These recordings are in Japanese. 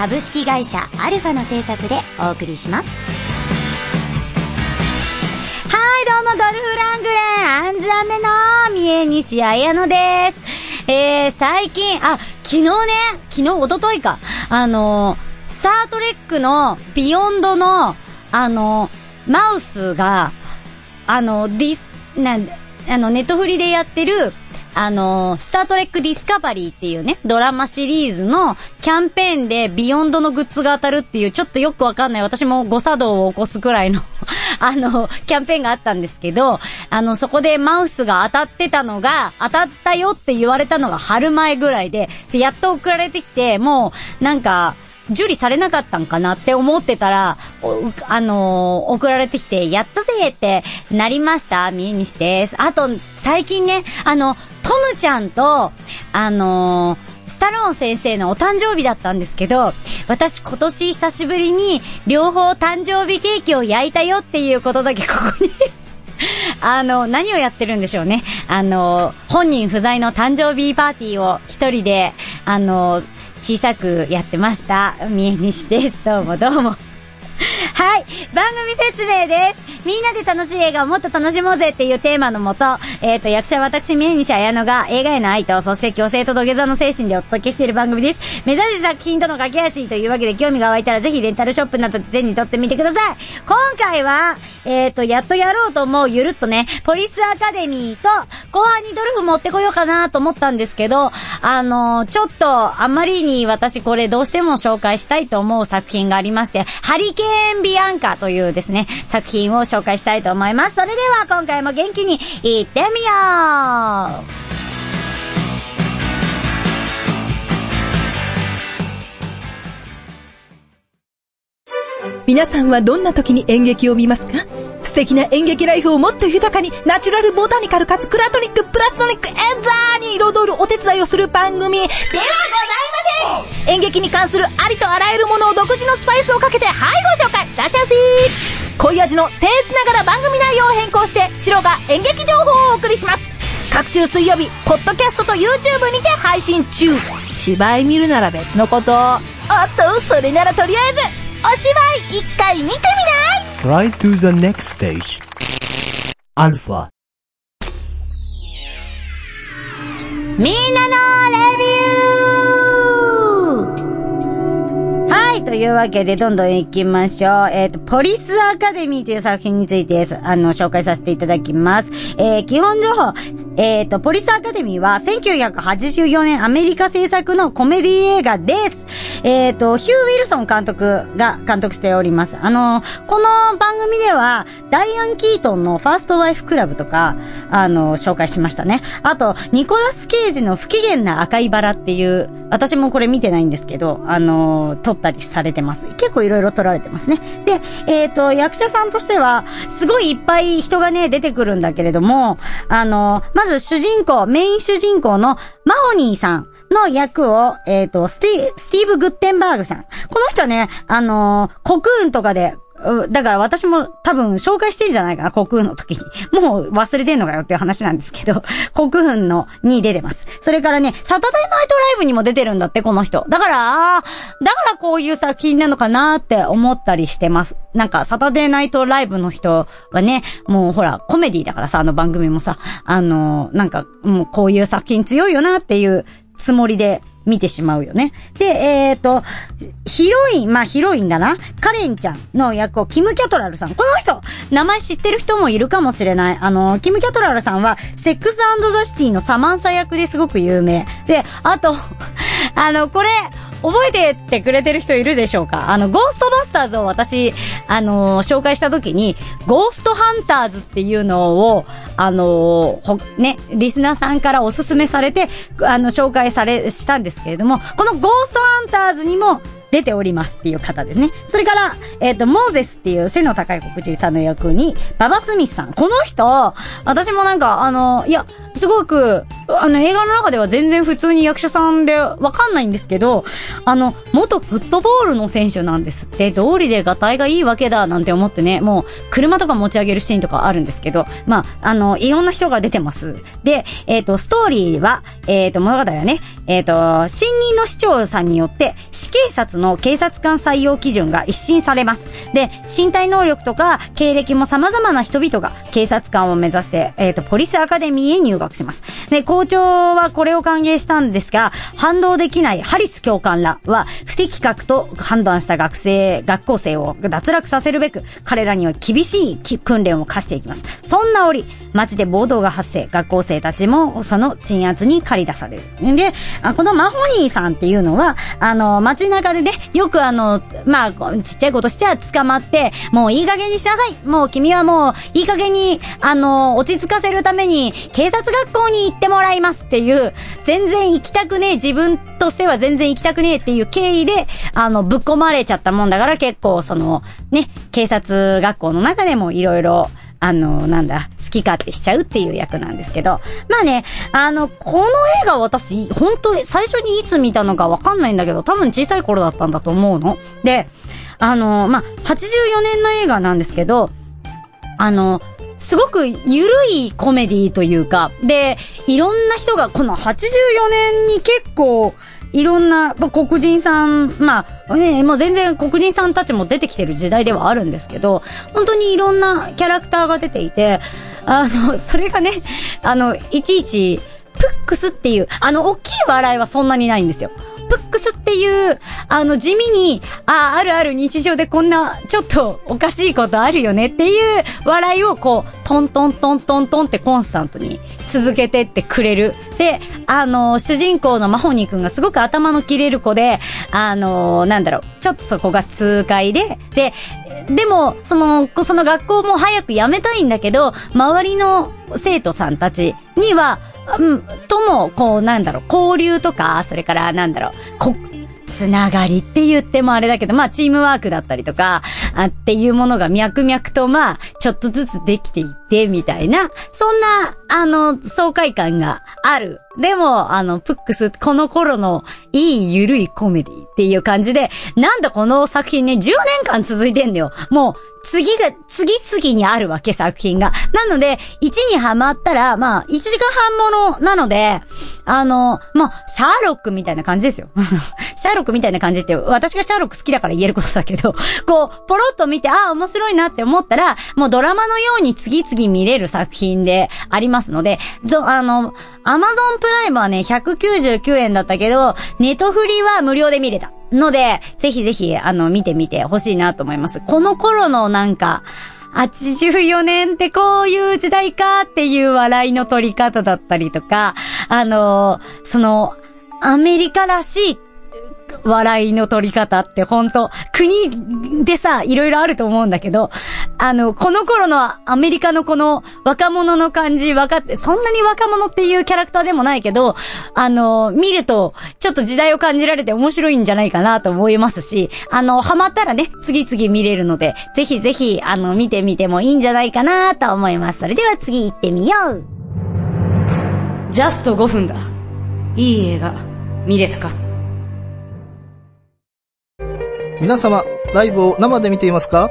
株式会社アルファの制作でお送りします。はい、どうも、ドルフラングレン、アンズアメの三重西彩乃です。えー、最近、あ、昨日ね、昨日、一昨日か、あのー、スタートレックのビヨンドの、あのー、マウスが、あの、ディス、なんあの、ネットフリでやってる、あの、スタートレックディスカバリーっていうね、ドラマシリーズのキャンペーンでビヨンドのグッズが当たるっていう、ちょっとよくわかんない、私も誤作動を起こすくらいの あの、キャンペーンがあったんですけど、あの、そこでマウスが当たってたのが、当たったよって言われたのが春前ぐらいで、やっと送られてきて、もう、なんか、受理されなかったんかなって思ってたら、あのー、送られてきて、やったぜってなりましたみえにしです。あと、最近ね、あの、トムちゃんと、あのー、スタローン先生のお誕生日だったんですけど、私今年久しぶりに両方誕生日ケーキを焼いたよっていうことだけここに あの、何をやってるんでしょうね。あの、本人不在の誕生日パーティーを一人で、あの、小さくやってました。三重西です。どうもどうも。はい。番組説明です。みんなで楽しい映画をもっと楽しもうぜっていうテーマのもと、えっ、ー、と、役者私、宮西彩乃が映画への愛と、そして強制と土下座の精神でお届けしている番組です。目指せ作品との駆け足というわけで興味が湧いたらぜひレンタルショップなどで手に取ってみてください。今回は、えっ、ー、と、やっとやろうと思うゆるっとね、ポリスアカデミーと、後半にドルフ持ってこようかなと思ったんですけど、あのー、ちょっと、あまりに私これどうしても紹介したいと思う作品がありまして、ハリケーンビアンカというですね、作品を紹介したいと思います。それでは今回も元気にいってみよう皆さんはどんな時に演劇を見ますか？素敵な演劇ライフをもっと豊かに、ナチュラルボタニカルかつクラトニックプラストニックエンザーに彩るお手伝いをする番組ではございません演劇に関するありとあらゆるものを独自のスパイスをかけて、はいご紹介らっしゃいませ濃い味の僭越ながら番組内容を変更して、白が演劇情報をお送りします。各週水曜日、ポッドキャストと YouTube にて配信中。芝居見るなら別のこと。おっと、それならとりあえず、お芝居一回見てみない ?Try to the next stage. アルファ。みんなのレビ い、というわけでどんどん行きましょう。えっ、ー、と、ポリスアカデミーという作品について、あの、紹介させていただきます。えー、基本情報。えっ、ー、と、ポリスアカデミーは1984年アメリカ制作のコメディ映画です。えっ、と、ヒュー・ウィルソン監督が監督しております。あの、この番組では、ダイアン・キートンのファーストワイフクラブとか、あの、紹介しましたね。あと、ニコラス・ケイジの不機嫌な赤いバラっていう、私もこれ見てないんですけど、あの、撮ったりされてます。結構いろいろ撮られてますね。で、えっ、ー、と、役者さんとしては、すごいいっぱい人がね、出てくるんだけれども、あの、まず主人公、メイン主人公のマホニーさん。の役を、えっ、ー、と、スティ、スティーブ・グッテンバーグさん。この人はね、あの、コクーンとかで、だから私も多分紹介してんじゃないかな、コクーンの時に。もう忘れてんのかよっていう話なんですけど、コクーンのに出てます。それからね、サタデーナイトライブにも出てるんだって、この人。だから、だからこういう作品なのかなって思ったりしてます。なんか、サタデーナイトライブの人はね、もうほら、コメディだからさ、あの番組もさ、あの、なんか、もうこういう作品強いよなっていうつもりで見てしまうよね。で、えっ、ー、と、ヒロイン、まあヒロインだな。カレンちゃんの役をキム・キャトラルさん。この人、名前知ってる人もいるかもしれない。あの、キム・キャトラルさんは、セックスザ・シティのサマンサ役ですごく有名。で、あと、あの、これ、覚えてってくれてる人いるでしょうか？あの、ゴーストバスターズを私、あのー、紹介した時に、ゴーストハンターズっていうのを、あのー、ね、リスナーさんからおすすめされて、あの、紹介され、したんですけれども、このゴーストハンターズにも、出ておりますっていう方ですね。それから、えっ、ー、と、モーゼスっていう背の高い黒人さんの役に、ババスミスさん。この人、私もなんか、あの、いや、すごく、あの、映画の中では全然普通に役者さんでわかんないんですけど、あの、元フットボールの選手なんですって、道理でガタイがいいわけだなんて思ってね、もう、車とか持ち上げるシーンとかあるんですけど、まあ、あの、いろんな人が出てます。で、えっ、と、ストーリーは、えっ、と、物語はね、えっ、と、新任の市長さんによって、死警察の警察官採用基準が一新されます。で、身体能力とか経歴も様々な人々が警察官を目指して、えっ、と、ポリスアカデミーへ入学します。で、校長はこれを歓迎したんですが、反動できないハリス教官らは、不適格と判断した学生、学校生を脱落させるべく、彼らには厳しい訓練を課していきます。そんな折、街で暴動が発生、学校生たちもその鎮圧に駆り出される。で、このマホニーさんっていうのは、あの、街中でね、よくあの、まあ、ちっちゃいことしちゃ捕まって、もういい加減にしなさい。もう君はもう、いい加減に、あの、落ち着かせるために、警察学校に行ってもらいますっていう、全然行きたくねえ、自分としては全然行きたくねえっていう経緯で、あの、ぶっ込まれちゃったもんだから結構、その、ね、警察学校の中でもいろいろ、あの、なんだ、き勝手しちゃうっていう役なんですけど。まあね、あの、この映画私、本当に最初にいつ見たのかわかんないんだけど、多分小さい頃だったんだと思うの。で、あの、まあ、84年の映画なんですけど、あの、すごくゆるいコメディというか、で、いろんな人が、この84年に結構、いろんな、ま黒人さん、まあ、ね、もう全然黒人さんたちも出てきてる時代ではあるんですけど、本当にいろんなキャラクターが出ていて、あの、それがね、あの、いちいち、プックスっていう、あの、大きい笑いはそんなにないんですよ。プックスっていう、あの、地味に、あ、あるある日常でこんな、ちょっとおかしいことあるよねっていう笑いをこう、トントントントントンってコンスタントに続けてってくれる。で、あの、主人公のマホニー君がすごく頭の切れる子で、あの、なんだろう、ちょっとそこが痛快で、で、でも、その、その学校も早く辞めたいんだけど、周りの生徒さんたちには、うん、とも、こう、なんだろう、交流とか、それから、なんだろう、こ、つながりって言ってもあれだけど、まあ、チームワークだったりとか、あっていうものが脈々と、まあ、ちょっとずつできていって、みたいな、そんな、あの、爽快感がある。でも、あの、プックス、この頃のいいゆるいコメディっていう感じで、なんだこの作品ね、10年間続いてんだよ。もう、次が、次々にあるわけ、作品が。なので、1にハマったら、まあ、1時間半ものなので、あの、まあ、シャーロックみたいな感じですよ。シャーロックみたいな感じって、私がシャーロック好きだから言えることだけど、こう、ポロッと見て、ああ、面白いなって思ったら、もうドラマのように次々見れる作品でありますので、ぞあの、アマゾンプライムはね、199円だったけど、ネトフリは無料で見れた。ので、ぜひぜひ、あの、見てみてほしいなと思います。この頃のなんか、84年ってこういう時代かっていう笑いの取り方だったりとか、あの、その、アメリカらしい笑いの取り方って本当国でさ、いろいろあると思うんだけど、あの、この頃のアメリカのこの若者の感じ分かって、そんなに若者っていうキャラクターでもないけど、あの、見ると、ちょっと時代を感じられて面白いんじゃないかなと思いますし、あの、ハマったらね、次々見れるので、ぜひぜひ、あの、見てみてもいいんじゃないかなと思います。それでは次行ってみようジャスト5分だ。いい映画、見れたか皆様、ライブを生で見ていますか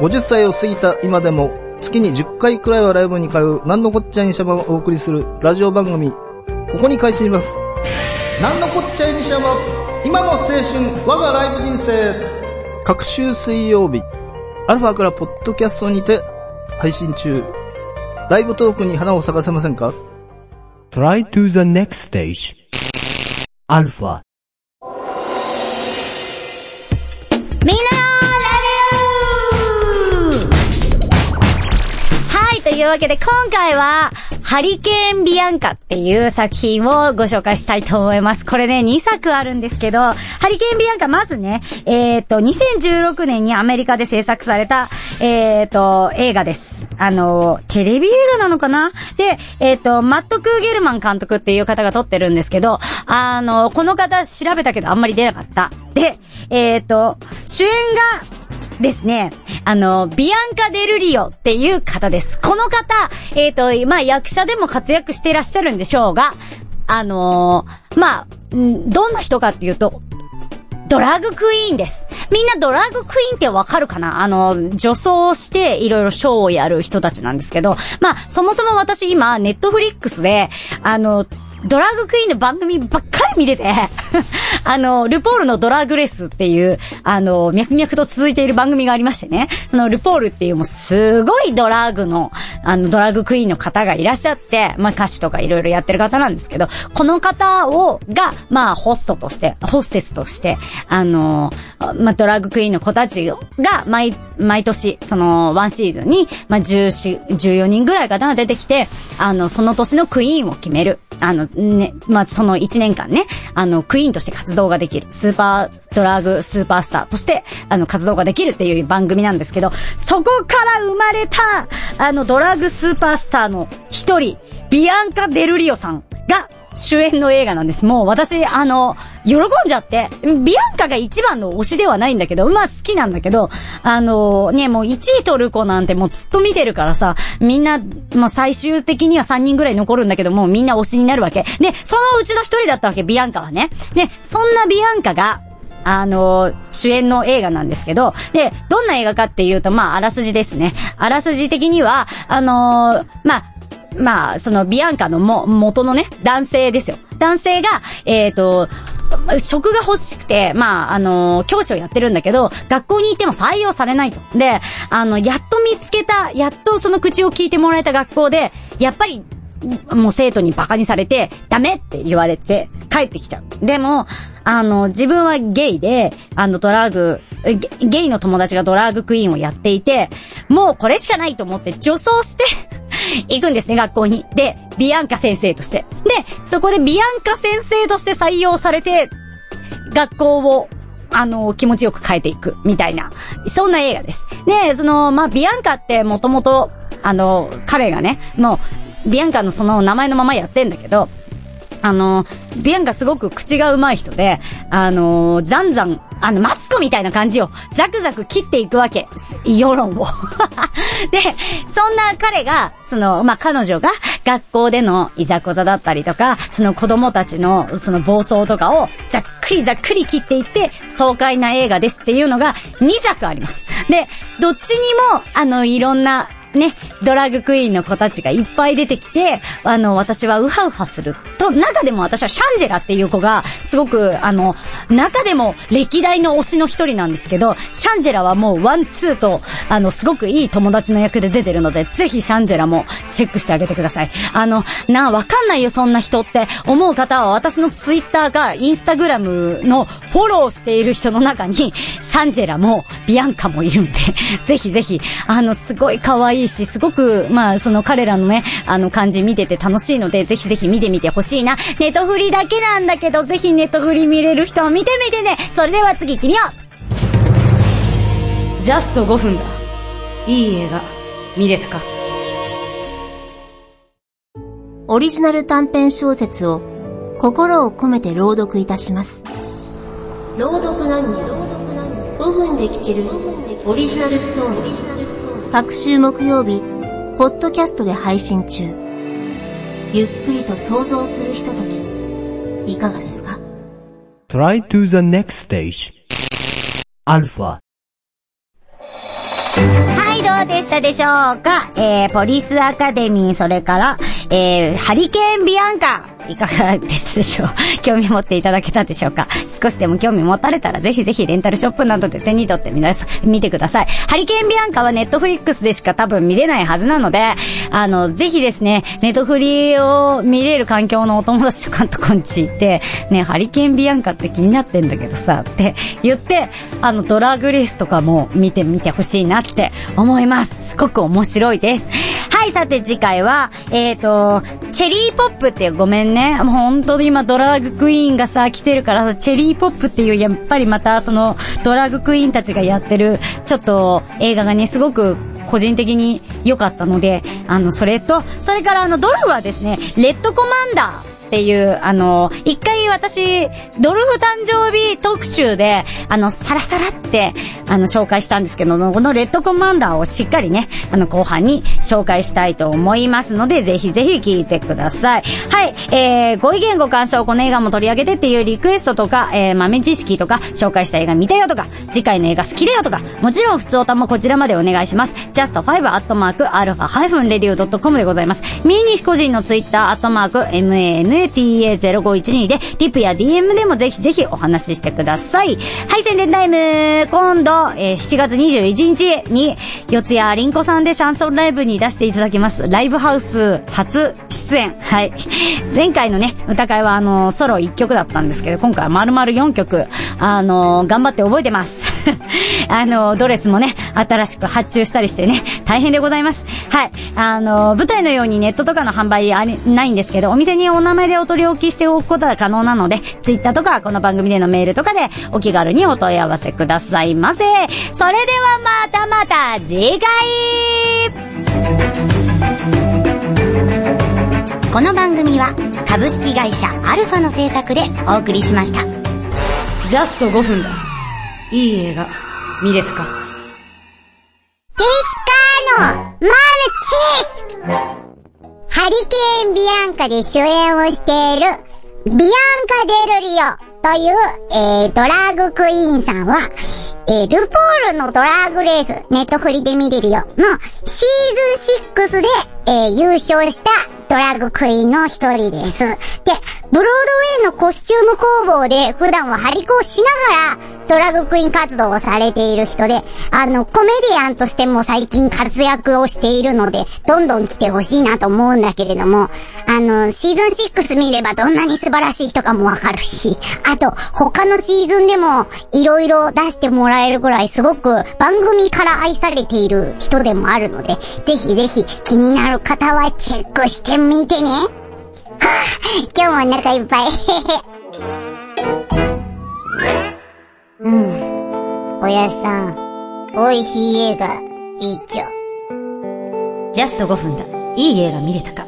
?50 歳を過ぎた今でも、月に10回くらいはライブに通う、なんのこっちゃいにしゃばをお送りするラジオ番組、ここに開始します。なんのこっちゃいにしゃば、今の青春、我がライブ人生。各週水曜日、アルファからポッドキャストにて配信中。ライブトークに花を咲かせませんか？Try to the next stage. Alpha. みんなのレビュー。はい、というわけで今回は、ハリケーンビアンカっていう作品をご紹介したいと思います。これね、2作あるんですけど、ハリケーンビアンカ、まずね、えっ、と、2016年にアメリカで制作された、えっ、と、映画です。あの、テレビ映画なのかな？で、えっ、と、マット・クーゲルマン監督っていう方が撮ってるんですけど、あの、この方調べたけどあんまり出なかった。で、えっ、と、主演が、ですね、あの、ビアンカ・デルリオっていう方です。この方、えっ、と、まあ、役者でも活躍していらっしゃるんでしょうが、あのーまあ、どんな人かっていうと、ドラグクイーンです。みんなドラグクイーンってわかるかな？あの、女装していろいろショーをやる人たちなんですけど、まあ、そもそも私今、ネットフリックスで、あの、ドラッグクイーンの番組ばっかり見てて、あの、ルポールのドラッグレスっていう、あの、脈々と続いている番組がありましてね、そのルポールっていうもうすごいドラッグの、あの、ドラッグクイーンの方がいらっしゃって、まあ歌手とかいろいろやってる方なんですけど、この方を、が、まあホストとして、ホステスとして、あの、まあドラッグクイーンの子たちが、毎、毎年、その、ワンシーズンに、まあ14、人ぐらいかな、出てきて、あの、その年のクイーンを決める。あの、ね、まあその1年間ね、あの、クイーンとして活動ができる。スーパードラッグスーパースターとして、あの、活動ができるっていう番組なんですけど、そこから生まれた、あの、ドラッグスーパースターの一人、ビアンカ・デルリオさんが主演の映画なんです。もう私、あの、喜んじゃって、ビアンカが一番の推しではないんだけど、まあ好きなんだけど、あの、ね、もう1位取る子なんてもうずっと見てるからさ、みんな、もう最終的には3人ぐらい残るんだけどもう、みんな推しになるわけ。で、そのうちの一人だったわけ、ビアンカはね。で、そんなビアンカが、あの、主演の映画なんですけど、で、どんな映画かっていうと、まあ、あらすじですね。あらすじ的には、あのまあ、まあ、そのビアンカのも、元のね、男性ですよ。男性が、えっ、と、職が欲しくて、まあ、あの、教師をやってるんだけど、学校に行っても採用されないと。で、あの、やっと見つけた、やっとその口を聞いてもらえた学校で、やっぱり、もう生徒にバカにされて、ダメって言われて、帰ってきちゃう。でも、あの、自分はゲイで、あの、ドラッグ、ゲゲイの友達がドラッグクイーンをやっていて、もうこれしかないと思って女装して、行くんですね、学校に。で、ビアンカ先生として。で、そこでビアンカ先生として採用されて、学校を、あの、気持ちよく変えていく、みたいな、そんな映画です。で、その、まあ、ビアンカってもともと、あの、彼がね、もう、ビアンカのその名前のままやってんだけど、あの、ビアンカすごく口が上手い人で、あの、ザンザン、あの、マツコみたいな感じを、ザクザク切っていくわけ。世論を。で、そんな彼が、その、まあ、彼女が学校でのいざこざだったりとか、その子供たちの、その暴走とかを、ざっくりざっくり切っていって、爽快な映画ですっていうのが2作あります。で、どっちにも、あの、いろんな、ね、ドラッグクイーンの子たちがいっぱい出てきて、あの、私はウハウハする。と、中でも私はシャンジェラっていう子が、すごく、あの、中でも歴代の推しの一人なんですけど、シャンジェラはもうワンツーと、あの、すごくいい友達の役で出てるので、ぜひシャンジェラもチェックしてあげてください。あの、な、わかんないよ、そんな人って思う方は、私のツイッターかインスタグラムのフォローしている人の中に、シャンジェラもビアンカもいるんで、ぜひぜひ、あの、すごい可愛いし、すごく、まあ、その彼らのね、あの感じ見てて楽しいので、ぜひぜひ見てみてほしいな。ネトフリだけなんだけど、ぜひネトフリ見れる人は見てみてね。それでは次行ってみようジャスト5分だ。いい映画、見れたかオリジナル短編小説を心を込めて朗読いたします。朗読何人5分で聞けるオリジナルストーリー。各週木曜日、ポッドキャストで配信中。ゆっくりと想像するひととき、いかがですか？Try to the next stage. Alpha. はい、どうでしたでしょうか？えー、ポリスアカデミー、それから、えー、ハリケーンビアンカ。いかがでしたでしょう？興味持っていただけたでしょうか？少しでも興味持たれたらぜひぜひレンタルショップなどで手に取って皆さん見てください。ハリケーンビアンカはネットフリックスでしか多分見れないはずなので、あの、ぜひですね、ネットフリを見れる環境のお友達とかとこんち行って、ね、ハリケーンビアンカって気になってんだけどさ、って言って、あの、ドラグレースとかも見てみてほしいなって思います。すごく面白いです。はい、さて次回は、えっ、ー、と、チェリーポップってごめんね。もう本当に今ドラッグクイーンがさ、来てるからさ、チェリーポップっていう、やっぱりまたその、ドラッグクイーンたちがやってる、ちょっと映画がね、すごく個人的に良かったので、あの、それと、それからあの、ドルはですね、レッドコマンダー。っていう、あの、一回私、ドルフ誕生日特集で、あの、サラサラって、あの、紹介したんですけど、このレッドコマンダーをしっかりね、あの、後半に紹介したいと思いますので、ぜひぜひ聞いてください。はい、えー、ご意見ご感想、この映画も取り上げてっていうリクエストとか、えー、豆知識とか、紹介した映画見たよとか、次回の映画好きだよとか、もちろん普通おたもこちらまでお願いします。just5-alpha-radio.com でございます。ミニ個人のツイッター、アットマーク、MTA0512 で、リプや DM でもぜひぜひお話ししてください。はい、宣伝タイム今度、えー7月21日に、四谷りんこさんでシャンソンライブに出していただきます。ライブハウス初出演。はい。前回のね、歌会はあの、ソロ1曲だったんですけど、今回は丸々4曲、あの、頑張って覚えてます。あの、ドレスもね、新しく発注したりしてね、大変でございます。はい。あの、舞台のようにネットとかの販売あり、ないんですけど、お店にお名前でお取り置きしておくことは可能なので、ツイッターとか、この番組でのメールとかで、お気軽にお問い合わせくださいませ。それではまたまた次回この番組は株式会社アルファの制作でお送りしました。ジャスト5分だ。いい映画、見れたか。デスカーのマルチスハリケーンビアンカで主演をしているビアンカ・デルリオという、えー、ドラァグクイーンさんは、えー、ルポールのドラァグレース、ネットフリで見れるよのシーズン6で、えー、優勝したドラッグクイーンの一人です。で、ブロードウェイのコスチューム工房で普段は張り子をしながらドラッグクイーン活動をされている人で、あの、コメディアンとしても最近活躍をしているので、どんどん来てほしいなと思うんだけれども、あの、シーズン6見ればどんなに素晴らしい人かもわかるし、あと、他のシーズンでもいろいろ出してもらえるぐらいすごく番組から愛されている人でもあるので、ぜひぜひ気になるある方はチェックしてみてね。はあ、今日もお腹いっぱい。うん。おやっさん、美味しい映画、いいっちょ。ジャスト5分だ。いい映画見れたか？